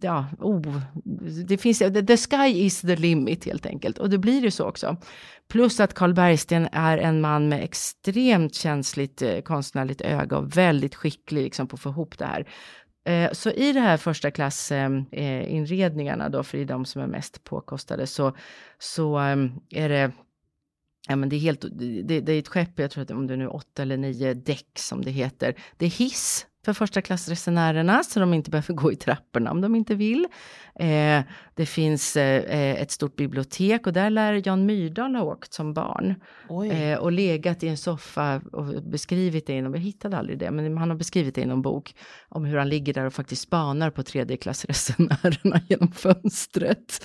ja, oh, det finns, the sky is the limit helt enkelt. Och det blir ju så också. Plus att Carl Bergsten är en man med extremt känsligt eh, konstnärligt öga och väldigt skicklig liksom, på att få ihop det här. Eh, så i det här första klass inredningarna då, för det är de som är mest påkostade, så, så ehm, är det Ja, men det är helt, det, det, är ett skepp, jag tror att om det är nu åtta eller nio däck som det heter. Det är hiss för första klassresenärerna så de inte behöver gå i trapporna om de inte vill. Eh, det finns eh, ett stort bibliotek och där lär Jan Myrdal ha åkt som barn. Eh, och legat i en soffa och beskrivit det inom, jag hittade aldrig det, men han har beskrivit det i någon bok om hur han ligger där och faktiskt spanar på tredjeklassresenärerna genom fönstret.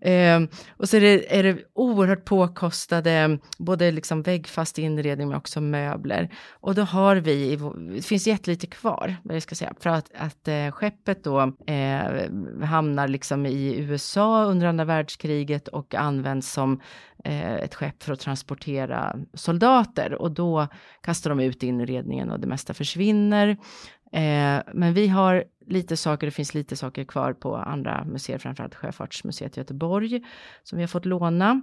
Eh, och så är det, är det oerhört påkostade, både liksom väggfast inredning men också möbler. Och då har vi, det finns jättelite kvar, vad jag ska säga, för att, att eh, skeppet då eh, hamnar liksom i USA under andra världskriget och används som eh, ett skepp för att transportera soldater och då kastar de ut inredningen och det mesta försvinner. Eh, men vi har lite saker, det finns lite saker kvar på andra museer, framförallt Sjöfartsmuseet i Göteborg, som vi har fått låna.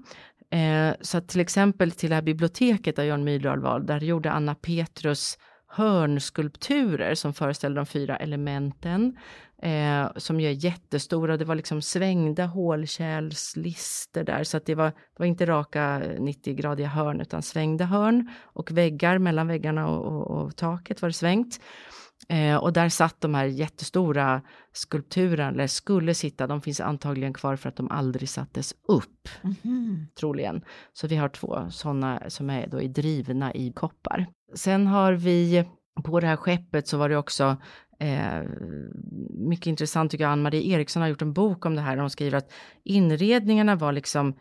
Eh, så att till exempel till det här biblioteket där Jan Myrdal var, där gjorde Anna Petrus hörnskulpturer som föreställer de fyra elementen. Eh, som är jättestora. Det var liksom svängda hålkärlslister där, så att det var, det var inte raka 90-gradiga hörn, utan svängda hörn. Och väggar, mellan väggarna och, och, och taket var det svängt. Eh, och där satt de här jättestora skulpturerna, eller skulle sitta, de finns antagligen kvar för att de aldrig sattes upp. Mm -hmm. Troligen. Så vi har två sådana som är då drivna i koppar. Sen har vi på det här skeppet så var det också Eh, mycket intressant tycker jag, Ann-Marie Eriksson har gjort en bok om det här, där hon skriver att inredningarna var liksom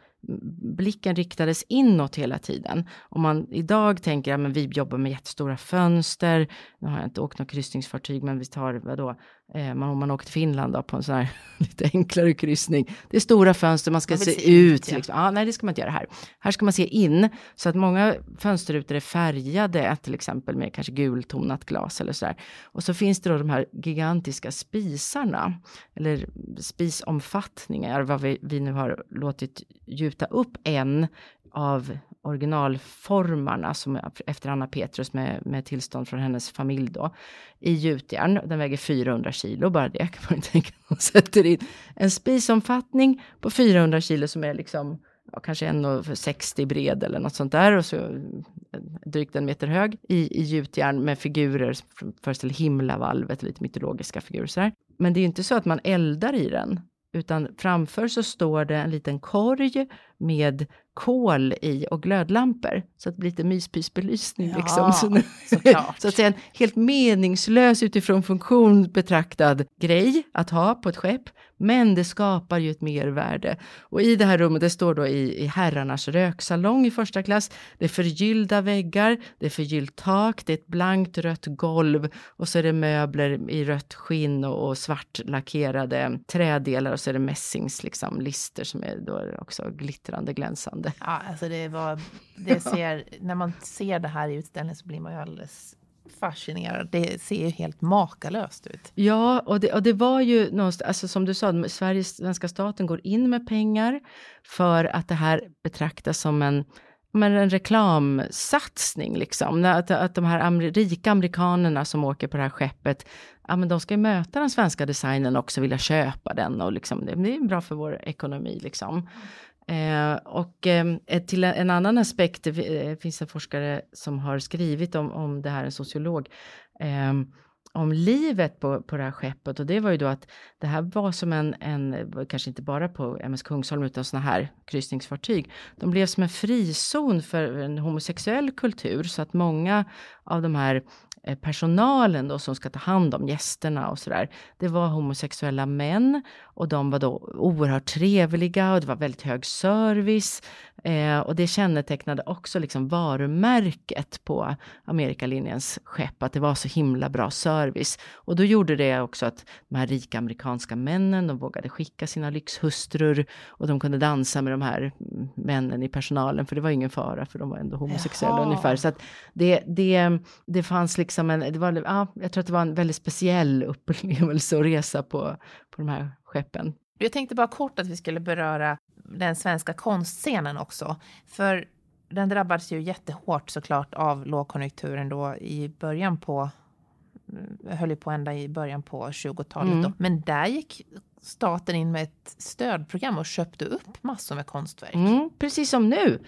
blicken riktades inåt hela tiden. Om man idag tänker, att ja, vi jobbar med jättestora fönster, nu har jag inte åkt något kryssningsfartyg, men vi tar, vadå, eh, man, om man åker till Finland då, på en sån här lite enklare kryssning. Det är stora fönster, man ska se, se, ut. Ja. Liksom. Ah, nej, det ska man inte göra här. Här ska man se in, så att många fönsterrutor är färgade, till exempel med kanske gultonat glas eller så där. Och så finns det då de här gigantiska spisarna, eller spisomfattningar, vad vi, vi nu har låtit gjuta upp en av originalformarna som är efter Anna Petrus med, med tillstånd från hennes familj då i gjutjärn. Den väger 400 kilo, bara det kan man tänka sig. sätter in en spisomfattning på 400 kilo som är liksom ja, kanske 1,60 bred eller något sånt där och så eh, drygt en meter hög i, i gjutjärn med figurer som föreställer himlavalvet, lite mytologiska figurer så här. Men det är ju inte så att man eldar i den, utan framför så står det en liten korg med kol i och glödlampor. Så att det blir lite myspysbelysning. Ja, liksom. så, så att säga en helt meningslös utifrån funktion betraktad grej att ha på ett skepp. Men det skapar ju ett mervärde. Och i det här rummet, det står då i, i herrarnas röksalong i första klass. Det är förgyllda väggar, det är förgyllt tak, det är ett blankt rött golv och så är det möbler i rött skinn och, och svart lackerade trädelar och så är det mässings liksom, lister som är då också glittrande glänsande. Ja, alltså det var, det ser, när man ser det här i utställningen så blir man ju alldeles fascinerad. Det ser ju helt makalöst ut. Ja, och det, och det var ju någonstans, alltså som du sa, Sveriges, svenska staten går in med pengar för att det här betraktas som en men en reklamsatsning liksom. Att, att de här amer, rika amerikanerna som åker på det här skeppet, ja men de ska ju möta den svenska designen också, vilja köpa den och liksom, det, det är bra för vår ekonomi liksom. Eh, och eh, till en, en, annan aspekt, eh, det finns en forskare som har skrivit om, om det här, en sociolog, eh, om livet på, på det här skeppet och det var ju då att det här var som en, en kanske inte bara på MS Kungsholm utan sådana här kryssningsfartyg. De blev som en frizon för en homosexuell kultur så att många av de här eh, personalen då som ska ta hand om gästerna och sådär. Det var homosexuella män och de var då oerhört trevliga och det var väldigt hög service. Eh, och det kännetecknade också liksom varumärket på Amerikalinjens skepp, att det var så himla bra service. Och då gjorde det också att de här rika amerikanska männen, de vågade skicka sina lyxhustrur och de kunde dansa med de här männen i personalen, för det var ingen fara, för de var ändå homosexuella Jaha. ungefär. Så att det, det, det fanns liksom en, det var, ja, jag tror att det var en väldigt speciell upplevelse och resa på, på de här skeppen. Jag tänkte bara kort att vi skulle beröra den svenska konstscenen också. För den drabbades ju jättehårt såklart av lågkonjunkturen då i början på eh, höll ju på ända i början på 20-talet. Mm. Men där gick staten in med ett stödprogram och köpte upp massor med konstverk. Mm, precis som nu.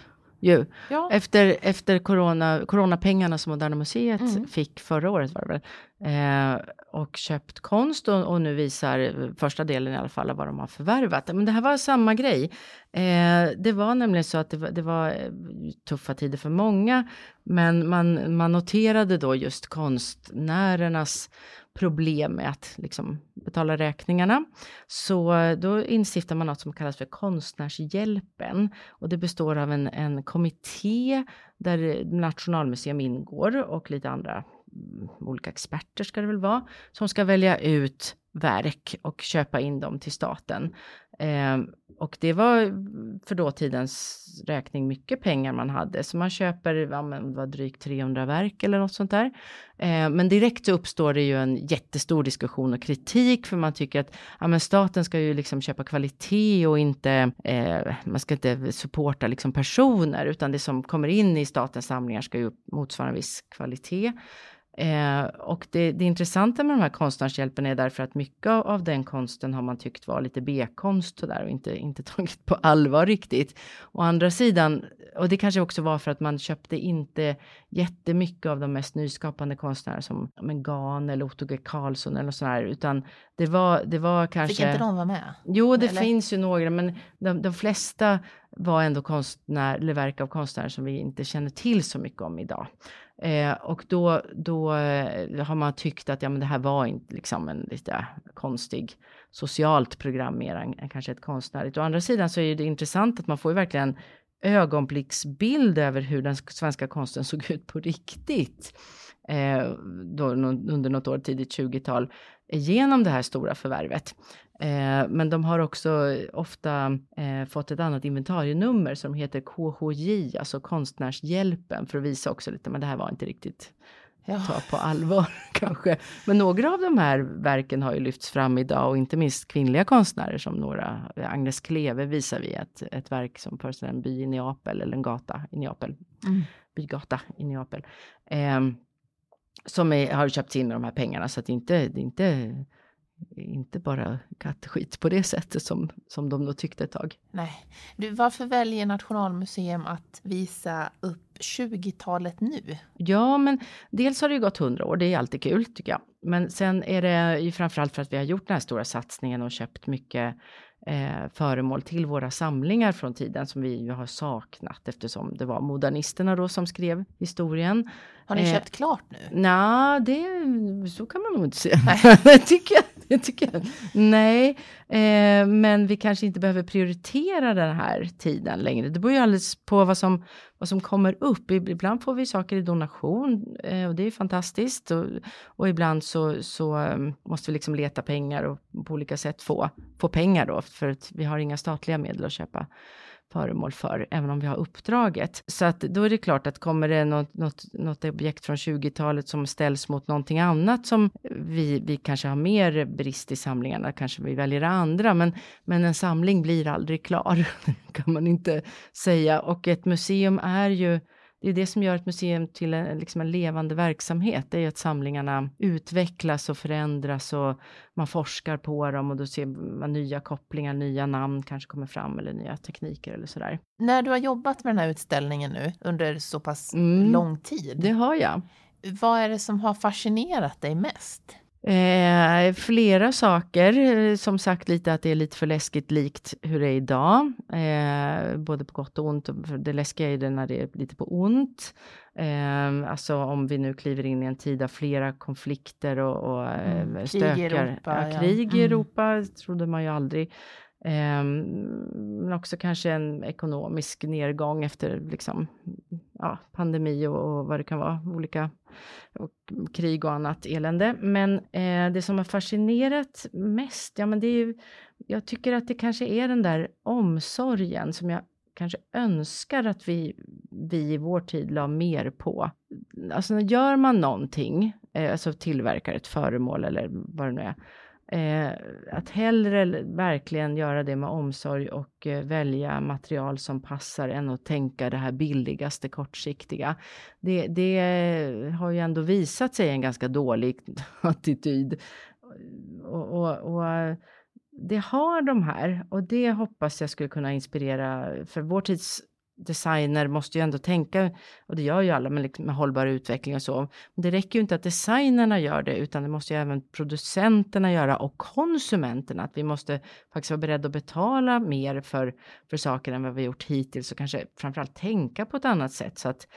Ju. Ja. Efter, efter corona, coronapengarna som Moderna Museet Mm. fick förra året var det väl. Eh, och köpt konst och, och nu visar första delen i alla fall vad de har förvärvat. Men det här var samma grej. Eh, det var nämligen så att det var, det var eh, tuffa tider för många. Men man, man noterade då just konstnärernas problem med att liksom betala räkningarna. Så då instiftar man något som kallas för Konstnärshjälpen. Och det består av en, en kommitté där Nationalmuseum ingår och lite andra mm, olika experter ska det väl vara, som ska välja ut verk och köpa in dem till staten. Eh, och det var för dåtidens räkning mycket pengar man hade, så man köper ja, men, var drygt 300 verk eller något sånt där. Eh, men direkt så uppstår det ju en jättestor diskussion och kritik, för man tycker att ja, men staten ska ju liksom köpa kvalitet och inte, eh, man ska inte supporta liksom personer, utan det som kommer in i statens samlingar ska ju motsvara en viss kvalitet. Eh, och det, det intressanta med de här konstnärshjälpen är därför att mycket av, av den konsten har man tyckt var lite B-konst sådär och inte, inte tagit på allvar riktigt. Å andra sidan, och det kanske också var för att man köpte inte jättemycket av de mest nyskapande konstnärer som men Gan eller Otto G. Karlsson eller sådär, utan det var, det var kanske... Fick inte de vara med? Jo, det Eller? finns ju några, men de, de flesta var ändå konstnär, eller verk av konstnärer som vi inte känner till så mycket om idag. Eh, och då, då eh, har man tyckt att ja, men det här var inte liksom en lite konstig socialt program mer än, än kanske ett konstnärligt. Å andra sidan så är det intressant att man får ju verkligen ögonblicksbild över hur den svenska konsten såg ut på riktigt. Eh, då, under något år tidigt 20-tal genom det här stora förvärvet. Eh, men de har också ofta eh, fått ett annat inventarienummer som heter KHJ, alltså Konstnärshjälpen, för att visa också lite, men det här var inte riktigt Ja. ta på allvar kanske. Men några av de här verken har ju lyfts fram idag och inte minst kvinnliga konstnärer som några, Agnes Kleve visar vi ett, ett verk som föreställer en by i Neapel eller en gata i Neapel. Mm. Bygata i Neapel. Ehm, som är, har köpt in de här pengarna så att det inte, det inte, inte bara kattskit på det sättet som, som de nog tyckte ett tag. Nej. Du, varför väljer Nationalmuseum att visa upp 20-talet nu? Ja, men dels har det ju gått hundra år, det är alltid kul tycker jag. Men sen är det ju framförallt för att vi har gjort den här stora satsningen och köpt mycket eh, föremål till våra samlingar från tiden som vi ju har saknat eftersom det var modernisterna då som skrev historien. Har ni Eh, köpt klart nu? Nej, det, så kan man nog inte säga. det, tycker jag, det tycker jag. Nej, eh, men vi kanske inte behöver prioritera den här tiden längre. Det beror ju alldeles på vad som, vad som kommer upp. Ibland får vi saker i donation eh, och det är fantastiskt. Och, och ibland så, så eh, måste vi liksom leta pengar och på olika sätt få, få pengar då. För att vi har inga statliga medel att köpa föremål för, även om vi har uppdraget. Så att då är det klart att kommer det något, något, något objekt från 20-talet som ställs mot någonting annat som vi, vi kanske har mer brist i samlingarna, kanske vi väljer det andra, men, men en samling blir aldrig klar, kan man inte säga. Och ett museum är ju det är det som gör ett museum till en, liksom en levande verksamhet. Det är ju att samlingarna utvecklas och förändras och man forskar på dem och då ser man nya kopplingar, nya namn kanske kommer fram eller nya tekniker eller sådär. När du har jobbat med den här utställningen nu under så pass Mm. lång tid, Det har jag. vad är det som har fascinerat dig mest? Eh, flera saker, Eh, som sagt lite att det är lite för läskigt likt hur det är idag. Eh, både på gott och ont. Det läskiga är det när det är lite på ont. Eh, alltså om vi nu kliver in i en tid av flera konflikter och, och eh, Mm, krig i stökar. Europa, ja, ja. krig i Mm. Europa trodde man ju aldrig. Ehm, men också kanske en ekonomisk nedgång efter liksom, ja, pandemi och, och vad det kan vara, olika och krig och annat elände. Men eh, det som har fascinerat mest, ja men det är ju, jag tycker att det kanske är den där omsorgen som jag kanske önskar att vi, vi i vår tid la mer på. Alltså gör man någonting, eh, alltså tillverkar ett föremål eller vad det nu är, Eh, att hellre verkligen göra det med omsorg och eh, välja material som passar än att tänka det här billigaste kortsiktiga. Det, det har ju ändå visat sig en ganska dålig attityd. Och, och, och eh, det har de här och det hoppas jag skulle kunna inspirera för vår tids designer måste ju ändå tänka, och det gör ju alla med, liksom, med hållbar utveckling och så. Men det räcker ju inte att designerna gör det, utan det måste ju även producenterna göra och konsumenterna. Att vi måste faktiskt vara beredda att betala mer för, för saker än vad vi gjort hittills och kanske framförallt tänka på ett annat sätt så att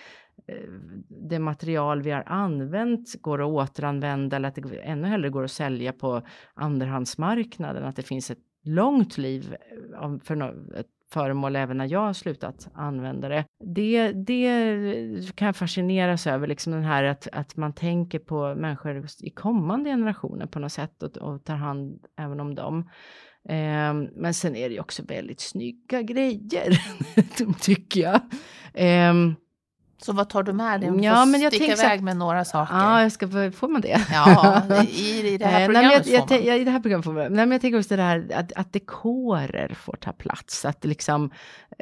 eh, det material vi har använt går att återanvända eller att det ännu hellre går att sälja på andrahandsmarknaden, att det finns ett långt liv eh, för ett föremål även när jag har slutat använda det. Det, det kan jag fascineras över, liksom den här att, att man tänker på människor i kommande generationer på något sätt och, och tar hand även om dem. Eh, men sen är det ju också väldigt snygga grejer, tycker jag. Eh, så vad tar du med dig? Om ja, du men jag sticka iväg med några saker. Ja, jag ska, får man det? Ja, i, i det här programmet Nej, jag, får man. jag, I det här programmet får man. Nej, men jag tänker också det här att, att dekorer får ta plats. Att liksom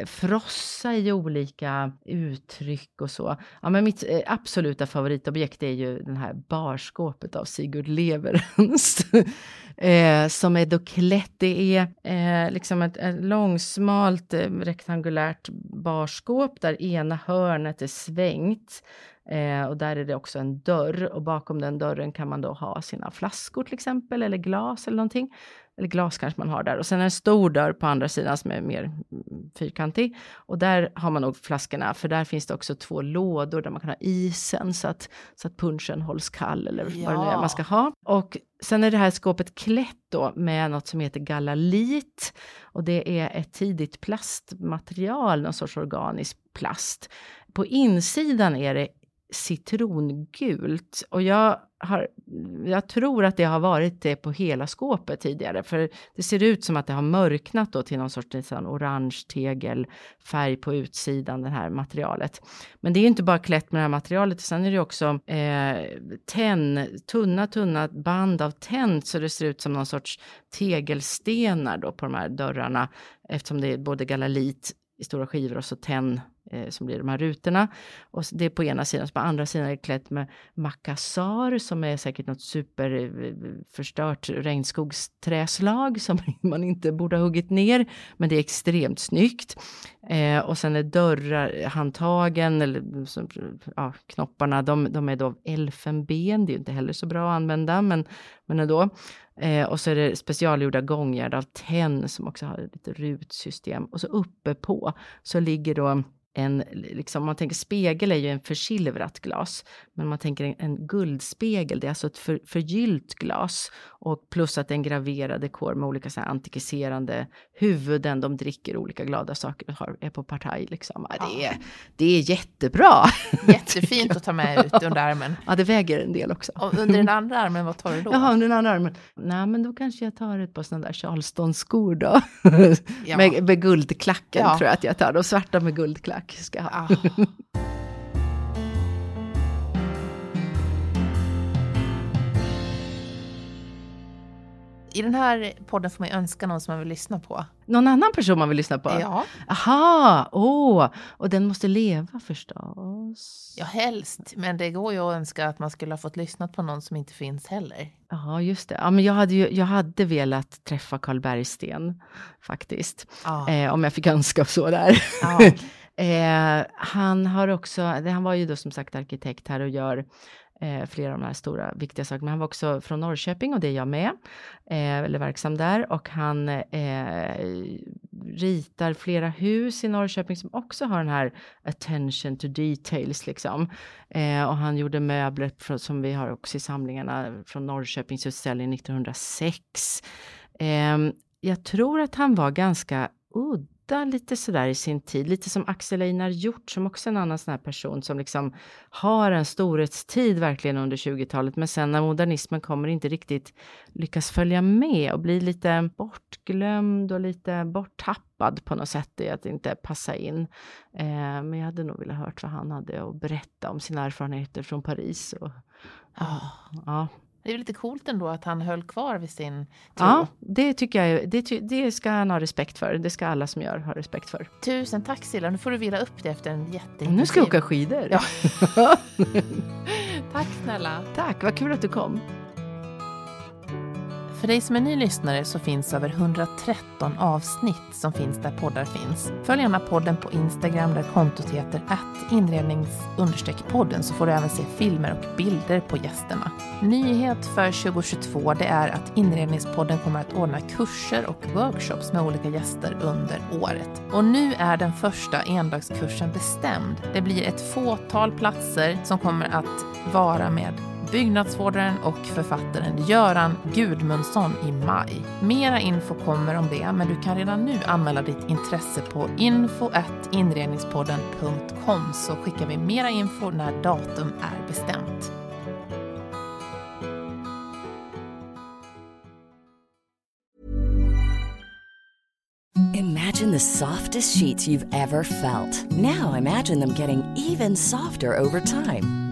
frossa i olika uttryck och så. Ja, men mitt eh, absoluta favoritobjekt är ju den här barskåpet av Sigurd Leverens. eh, som är då klätt. Det är eh, liksom ett, ett långsmalt eh, rektangulärt barskåp där ena hörnet är svängt. Eh, och där är det också en dörr och bakom den dörren kan man då ha sina flaskor till exempel eller glas eller någonting. Eller glas kanske man har där och sen en stor dörr på andra sidan som är mer fyrkantig. Och där har man nog flaskorna för där finns det också två lådor där man kan ha isen så att, så att punchen hålls kall eller ja. vad det nu är man ska ha. Och sen är det här skåpet klätt då med något som heter gallalit och det är ett tidigt plastmaterial, någon sorts organisk plast. På insidan är det citrongult och jag, har, jag tror att det har varit det på hela skåpet tidigare, för det ser ut som att det har mörknat då till någon sorts liksom orange tegelfärg på utsidan, det här materialet. Men det är inte bara klätt med det här materialet, sen är det också eh, tenn, tunna, tunna band av tenn, så det ser ut som någon sorts tegelstenar då på de här dörrarna, eftersom det är både galalit i stora skivor och så tenn eh, som blir de här rutorna. Och det är på ena sidan, så på andra sidan är det klätt med makassar som är säkert något superförstört eh, regnskogsträslag som man inte borde ha huggit ner, men det är extremt snyggt. Eh, och sen är dörrar, handtagen eller eh, ja, knopparna, de, de är då elfenben, det är ju inte heller så bra att använda, men, men ändå. Eh, och så är det specialgjorda gångjärn av tenn som också har lite rutsystem. Och så uppe på så ligger då en, liksom, man tänker spegel är ju en försilvrat glas, men man tänker en, en guldspegel, det är alltså ett för, förgyllt glas och plus att det är en graverad dekor med olika så här antikiserande huvuden, de dricker olika glada saker och har, är på partaj liksom. Ja, det, är, det är jättebra! Jättefint att ta med ut under armen. Ja, det väger en del också. Och under den andra armen, vad tar du då? Jaha, under den andra armen. Nej, men då kanske jag tar ett par sådana där Charleston-skor då. Ja. med, med guldklacken ja. tror jag att jag tar, de svarta med guldklack ska jag ha. Ah. I den här podden får man önska någon som man vill lyssna på. Någon annan person man vill lyssna på? Ja. Aha, åh, oh, och den måste leva förstås. Ja, helst. Men det går ju att önska att man skulle ha fått lyssna på någon som inte finns heller. Ja, just det. Ja, men jag, hade ju, jag hade velat träffa Karl Bergsten faktiskt. Ah. Eh, om jag fick önska så där. Ah. eh, han har också, han var ju då som sagt arkitekt här och gör eh, flera av de här stora viktiga sakerna. Men han var också från Norrköping och det är jag med, eh, eller verksam där. Och han eh, ritar flera hus i Norrköping som också har den här attention to details liksom. Eh, och han gjorde möbler från, som vi har också i samlingarna från Norrköpings utställning 1906. Ehm, jag tror att han var ganska udd udda lite sådär i sin tid, lite som Axel Einar Hjort som också är en annan sån här person som liksom har en storhetstid verkligen under 20-talet, men sen när modernismen kommer inte riktigt lyckas följa med och blir lite bortglömd och lite borttappad på något sätt i att inte passa in. Eh, men jag hade nog velat hört vad han hade att berätta om sina erfarenheter från Paris. Och, oh. ja. Det är lite coolt ändå att han höll kvar vid sin tro. Ja, det tycker jag. Det, det ska han ha respekt för. Det ska alla som gör ha respekt för. Tusen tack Silla. Nu får du vila upp det efter en jätteintensiv... Nu ska jag åka skidor. Ja. tack snälla. Tack, vad kul att du kom. För dig som är ny lyssnare så finns över 113 avsnitt som finns där poddar finns. Följ gärna podden på Instagram där kontot heter att inrednings-podden så får du även se filmer och bilder på gästerna. Nyhet för 2022 det är att Inredningspodden kommer att ordna kurser och workshops med olika gäster under året. Och nu är den första endagskursen bestämd. Det blir ett fåtal platser som kommer att vara med byggnadsvårdaren och författaren Göran Gudmundsson i maj. Mera info kommer om det, men du kan redan nu anmäla ditt intresse på info.inredningspodden.com så skickar vi mera info när datum är bestämt. Imagine the softest sheets you've ever felt. Now imagine them getting even softer over time.